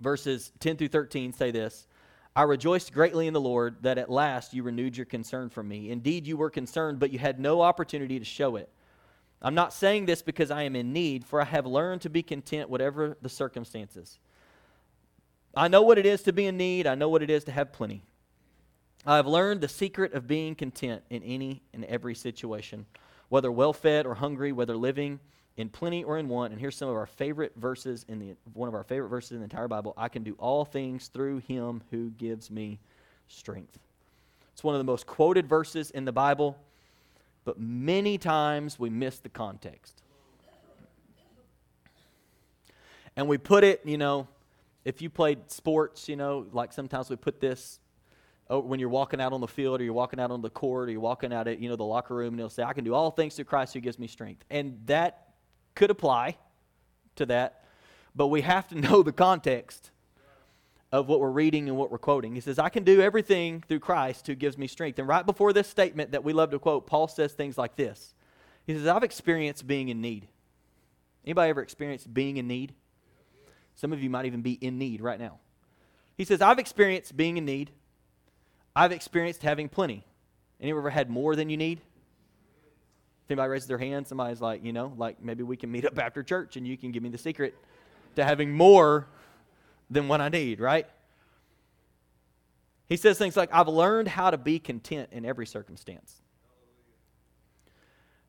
Verses 10 through 13 say this I rejoiced greatly in the Lord that at last you renewed your concern for me. Indeed, you were concerned, but you had no opportunity to show it. I'm not saying this because I am in need, for I have learned to be content whatever the circumstances. I know what it is to be in need, I know what it is to have plenty. I have learned the secret of being content in any and every situation, whether well fed or hungry, whether living in plenty or in want. And here's some of our favorite verses in the one of our favorite verses in the entire Bible. I can do all things through him who gives me strength. It's one of the most quoted verses in the Bible, but many times we miss the context. And we put it, you know, if you played sports, you know, like sometimes we put this oh, when you're walking out on the field or you're walking out on the court or you're walking out at, you know, the locker room and they'll say, I can do all things through Christ who gives me strength. And that could apply to that, but we have to [LAUGHS] know the context of what we're reading and what we're quoting. He says, I can do everything through Christ who gives me strength. And right before this statement that we love to quote, Paul says things like this. He says, I've experienced being in need. Anybody ever experienced being in need? Some of you might even be in need right now. He says, I've experienced being in need. I've experienced having plenty. Anyone ever had more than you need? If anybody raises their hand, somebody's like, you know, like maybe we can meet up after church and you can give me the secret to having more than what I need, right? He says things like, I've learned how to be content in every circumstance.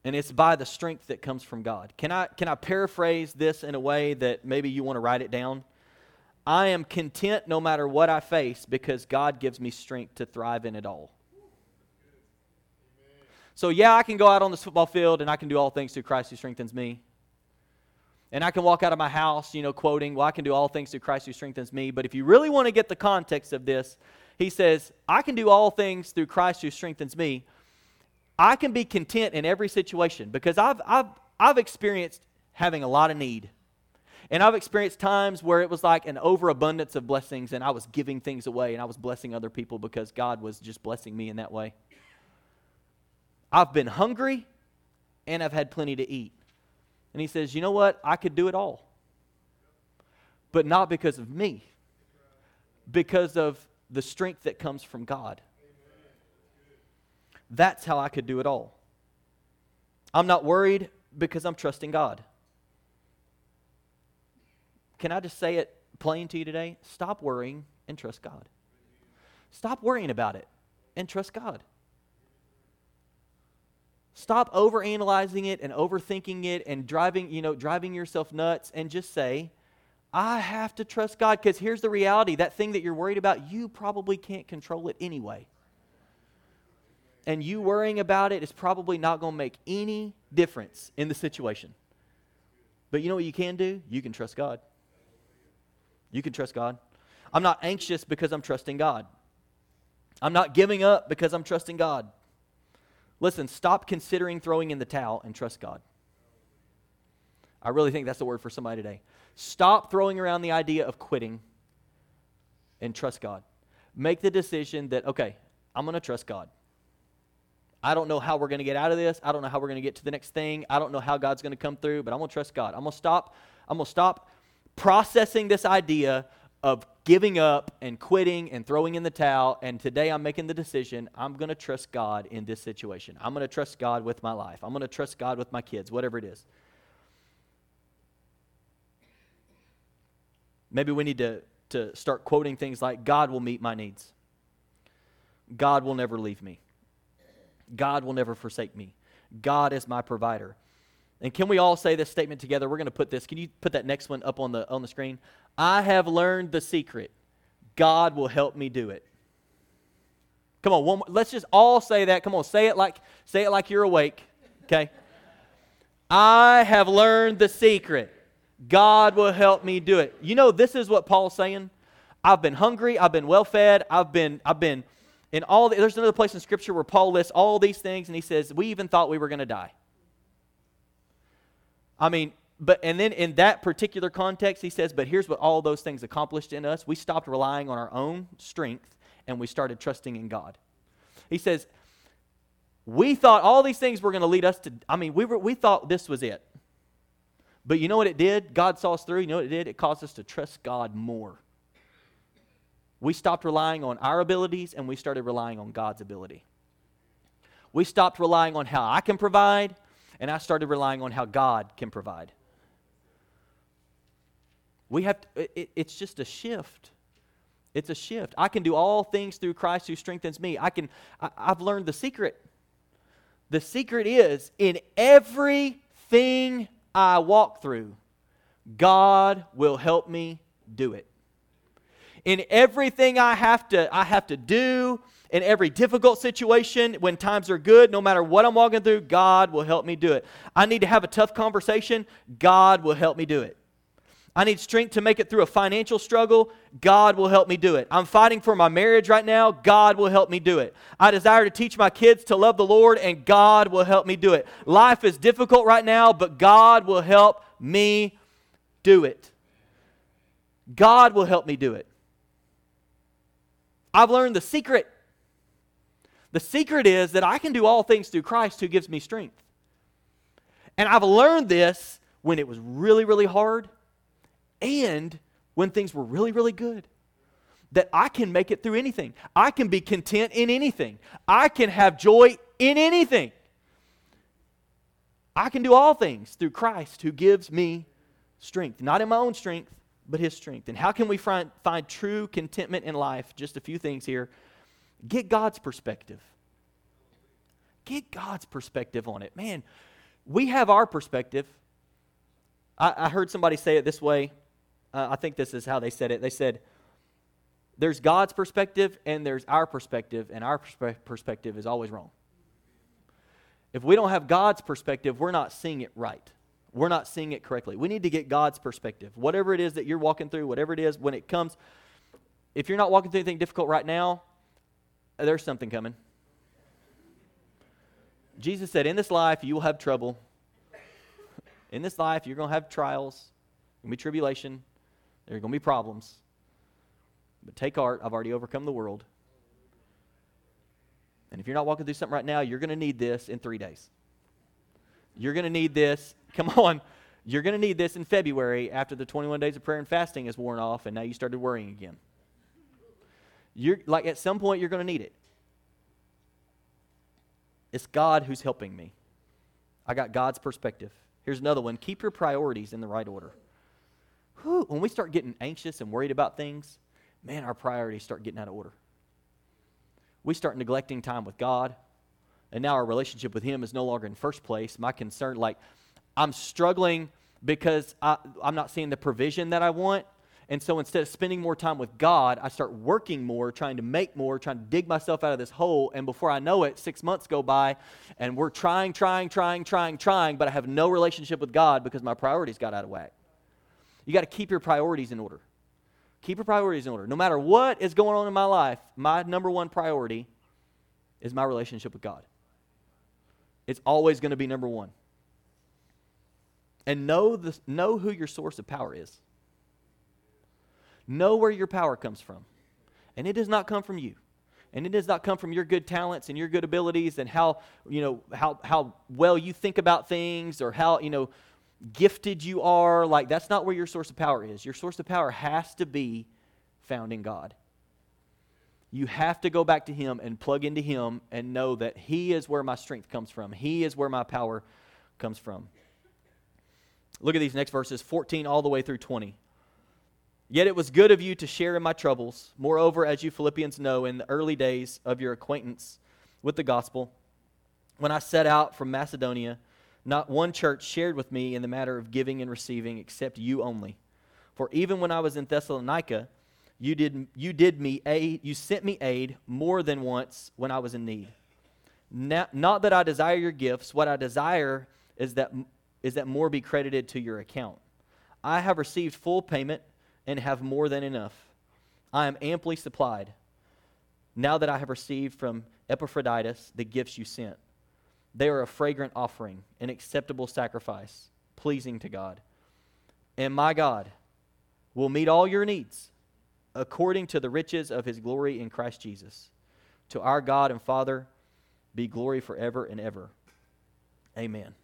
And it's by the strength that comes from God. Can I, can I paraphrase this in a way that maybe you want to write it down? I am content no matter what I face because God gives me strength to thrive in it all. So, yeah, I can go out on this football field and I can do all things through Christ who strengthens me. And I can walk out of my house, you know, quoting, well, I can do all things through Christ who strengthens me. But if you really want to get the context of this, he says, I can do all things through Christ who strengthens me. I can be content in every situation because I've, I've, I've experienced having a lot of need. And I've experienced times where it was like an overabundance of blessings and I was giving things away and I was blessing other people because God was just blessing me in that way. I've been hungry and I've had plenty to eat. And he says, You know what? I could do it all. But not because of me, because of the strength that comes from God. That's how I could do it all. I'm not worried because I'm trusting God. Can I just say it plain to you today? Stop worrying and trust God. Stop worrying about it and trust God. Stop overanalyzing it and overthinking it and driving, you know, driving yourself nuts and just say, I have to trust God because here's the reality. That thing that you're worried about, you probably can't control it anyway and you worrying about it is probably not going to make any difference in the situation. But you know what you can do? You can trust God. You can trust God. I'm not anxious because I'm trusting God. I'm not giving up because I'm trusting God. Listen, stop considering throwing in the towel and trust God. I really think that's the word for somebody today. Stop throwing around the idea of quitting and trust God. Make the decision that, okay, I'm going to trust God. I don't know how we're going to get out of this. I don't know how we're going to get to the next thing. I don't know how God's going to come through, but I'm going to trust God. I'm going to stop I'm going to stop processing this idea of giving up and quitting and throwing in the towel. And today I'm making the decision I'm going to trust God in this situation. I'm going to trust God with my life. I'm going to trust God with my kids, whatever it is. Maybe we need to, to start quoting things like God will meet my needs. God will never leave me. God will never forsake me. God is my provider. And can we all say this statement together? We're going to put this. Can you put that next one up on the on the screen? I have learned the secret. God will help me do it. Come on, one more. let's just all say that. Come on, say it like say it like you're awake. Okay? I have learned the secret. God will help me do it. You know, this is what Paul's saying. I've been hungry, I've been well fed, I've been I've been in all the, there's another place in scripture where Paul lists all these things and he says, We even thought we were going to die. I mean, but and then in that particular context, he says, But here's what all those things accomplished in us. We stopped relying on our own strength and we started trusting in God. He says, We thought all these things were going to lead us to, I mean, we, were, we thought this was it. But you know what it did? God saw us through. You know what it did? It caused us to trust God more. We stopped relying on our abilities and we started relying on God's ability. We stopped relying on how I can provide and I started relying on how God can provide. We have to, it, it's just a shift. It's a shift. I can do all things through Christ who strengthens me. I can I, I've learned the secret. The secret is in everything I walk through, God will help me do it in everything I have to I have to do in every difficult situation when times are good no matter what I'm walking through God will help me do it. I need to have a tough conversation, God will help me do it. I need strength to make it through a financial struggle. God will help me do it. I'm fighting for my marriage right now. God will help me do it. I desire to teach my kids to love the Lord, and God will help me do it. Life is difficult right now, but God will help me do it. God will help me do it. I've learned the secret. The secret is that I can do all things through Christ who gives me strength. And I've learned this when it was really, really hard and when things were really, really good. That I can make it through anything. I can be content in anything. I can have joy in anything. I can do all things through Christ who gives me strength. Not in my own strength, but his strength. And how can we find, find true contentment in life? Just a few things here. Get God's perspective. Get God's perspective on it. Man, we have our perspective. I, I heard somebody say it this way. Uh, I think this is how they said it. They said, There's God's perspective and there's our perspective, and our perspe- perspective is always wrong. If we don't have God's perspective, we're not seeing it right we're not seeing it correctly. We need to get God's perspective. Whatever it is that you're walking through, whatever it is, when it comes, if you're not walking through anything difficult right now, there's something coming. Jesus said, In this life, you will have trouble. In this life, you're going to have trials, going to be tribulation, there are going to be problems. But take heart, I've already overcome the world. And if you're not walking through something right now, you're going to need this in three days. You're going to need this [LAUGHS] Come on. You're going to need this in February after the 21 days of prayer and fasting is worn off and now you started worrying again. You're like at some point you're going to need it. It's God who's helping me. I got God's perspective. Here's another one. Keep your priorities in the right order. Whew, when we start getting anxious and worried about things, man, our priorities start getting out of order. We start neglecting time with God, and now our relationship with Him is no longer in first place. My concern, like, I'm struggling because I, I'm not seeing the provision that I want. And so instead of spending more time with God, I start working more, trying to make more, trying to dig myself out of this hole. And before I know it, six months go by and we're trying, trying, trying, trying, trying, but I have no relationship with God because my priorities got out of whack. You got to keep your priorities in order. Keep your priorities in order. No matter what is going on in my life, my number one priority is my relationship with God. It's always going to be number one and know, the, know who your source of power is. Know where your power comes from. And it does not come from you. And it does not come from your good talents and your good abilities and how, you know, how, how well you think about things or how, you know, gifted you are. Like, that's not where your source of power is. Your source of power has to be found in God. You have to go back to Him and plug into Him and know that He is where my strength comes from. He is where my power comes from. Look at these next verses 14 all the way through 20. Yet it was good of you to share in my troubles. Moreover, as you Philippians know, in the early days of your acquaintance with the gospel, when I set out from Macedonia, not one church shared with me in the matter of giving and receiving except you only. For even when I was in Thessalonica, you did, you did me aid, you sent me aid more than once when I was in need. Not, not that I desire your gifts, what I desire is that, is that more be credited to your account. I have received full payment and have more than enough. I am amply supplied. Now that I have received from Epaphroditus the gifts you sent, they are a fragrant offering, an acceptable sacrifice, pleasing to God. And my God will meet all your needs according to the riches of his glory in Christ Jesus. To our God and Father be glory forever and ever. Amen.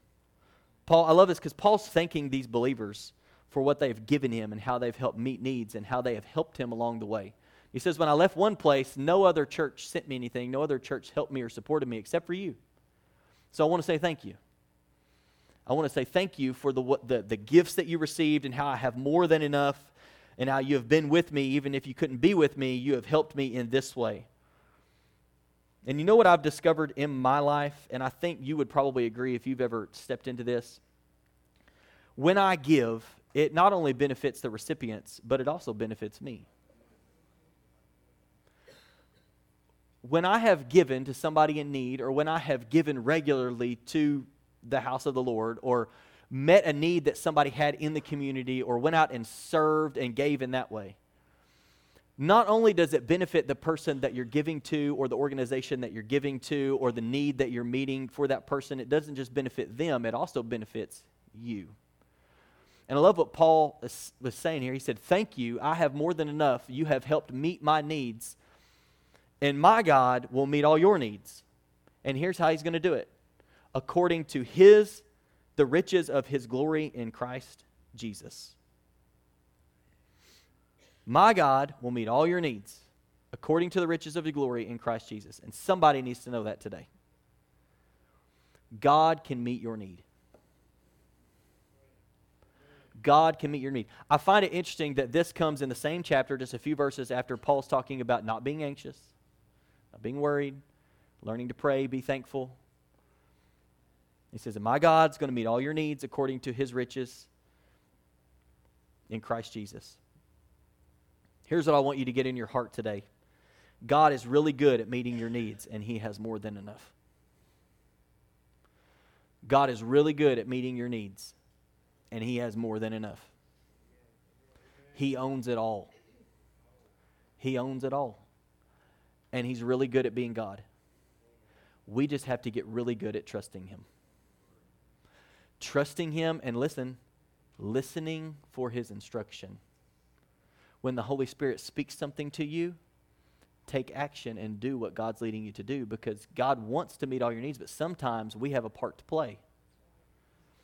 Paul, I love this because Paul's thanking these believers for what they've given him and how they've helped meet needs and how they have helped him along the way. He says, When I left one place, no other church sent me anything, no other church helped me or supported me except for you. So I want to say thank you. I want to say thank you for the, the, the gifts that you received and how I have more than enough and how you have been with me. Even if you couldn't be with me, you have helped me in this way. And you know what I've discovered in my life, and I think you would probably agree if you've ever stepped into this? When I give, it not only benefits the recipients, but it also benefits me. When I have given to somebody in need, or when I have given regularly to the house of the Lord, or met a need that somebody had in the community, or went out and served and gave in that way, not only does it benefit the person that you're giving to, or the organization that you're giving to, or the need that you're meeting for that person, it doesn't just benefit them, it also benefits you. And I love what Paul was saying here. He said, Thank you. I have more than enough. You have helped meet my needs. And my God will meet all your needs. And here's how he's going to do it according to his, the riches of his glory in Christ Jesus. My God will meet all your needs according to the riches of his glory in Christ Jesus. And somebody needs to know that today. God can meet your need. God can meet your need. I find it interesting that this comes in the same chapter, just a few verses after Paul's talking about not being anxious, not being worried, learning to pray, be thankful. He says, And my God's going to meet all your needs according to his riches in Christ Jesus. Here's what I want you to get in your heart today God is really good at meeting your needs, and he has more than enough. God is really good at meeting your needs, and He has more than enough. He owns it all. He owns it all. And He's really good at being God. We just have to get really good at trusting Him. Trusting Him and listen, listening for His instruction. When the Holy Spirit speaks something to you, take action and do what God's leading you to do because God wants to meet all your needs, but sometimes we have a part to play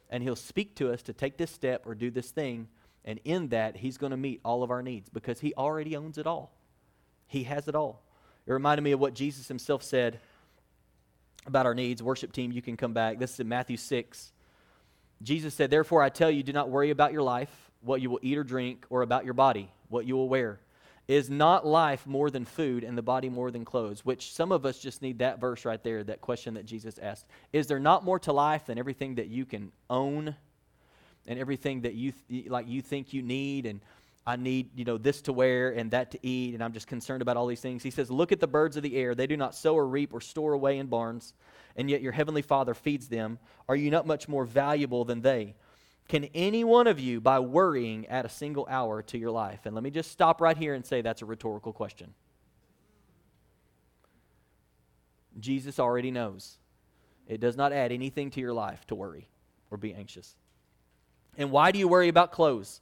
and He'll speak to us to take this step or do this thing. And in that, He's going to meet all of our needs because He already owns it all. He has it all. It reminded me of what Jesus Himself said about our needs. Worship team, you can come back. This is in Matthew 6. Jesus said, Therefore, I tell you, do not worry about your life, what you will eat or drink, or about your body, what you will wear. Is not life more than food and the body more than clothes? Which some of us just need that verse right there, that question that Jesus asked. Is there not more to life than everything that you can own and everything that you th- like you think you need and I need, you know, this to wear and that to eat and I'm just concerned about all these things. He says, "Look at the birds of the air. They do not sow or reap or store away in barns, and yet your heavenly Father feeds them. Are you not much more valuable than they?" Can any one of you, by worrying, add a single hour to your life? And let me just stop right here and say that's a rhetorical question. Jesus already knows. It does not add anything to your life to worry or be anxious. And why do you worry about clothes?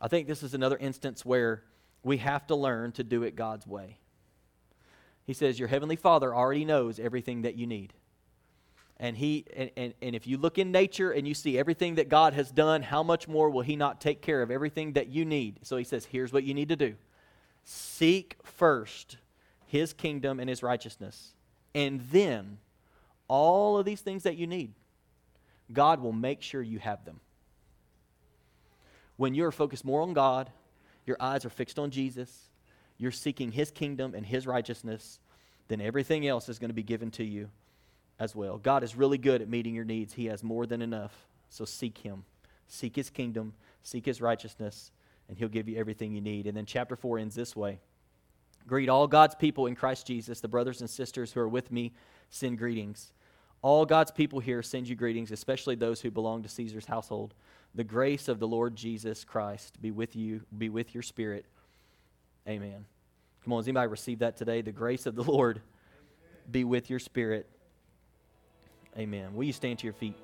I think this is another instance where we have to learn to do it God's way. He says, Your heavenly Father already knows everything that you need. And, he, and, and, and if you look in nature and you see everything that God has done, how much more will He not take care of everything that you need? So He says, Here's what you need to do seek first His kingdom and His righteousness. And then all of these things that you need, God will make sure you have them. When you're focused more on God, your eyes are fixed on Jesus, you're seeking His kingdom and His righteousness, then everything else is going to be given to you as well. God is really good at meeting your needs, He has more than enough. So seek Him, seek His kingdom, seek His righteousness, and He'll give you everything you need. And then chapter 4 ends this way Greet all God's people in Christ Jesus. The brothers and sisters who are with me send greetings. All God's people here send you greetings, especially those who belong to Caesar's household. The grace of the Lord Jesus Christ be with you, be with your spirit. Amen. Come on, does anybody receive that today? The grace of the [LAUGHS] Lord be with your spirit. Amen. Will you stand to your feet?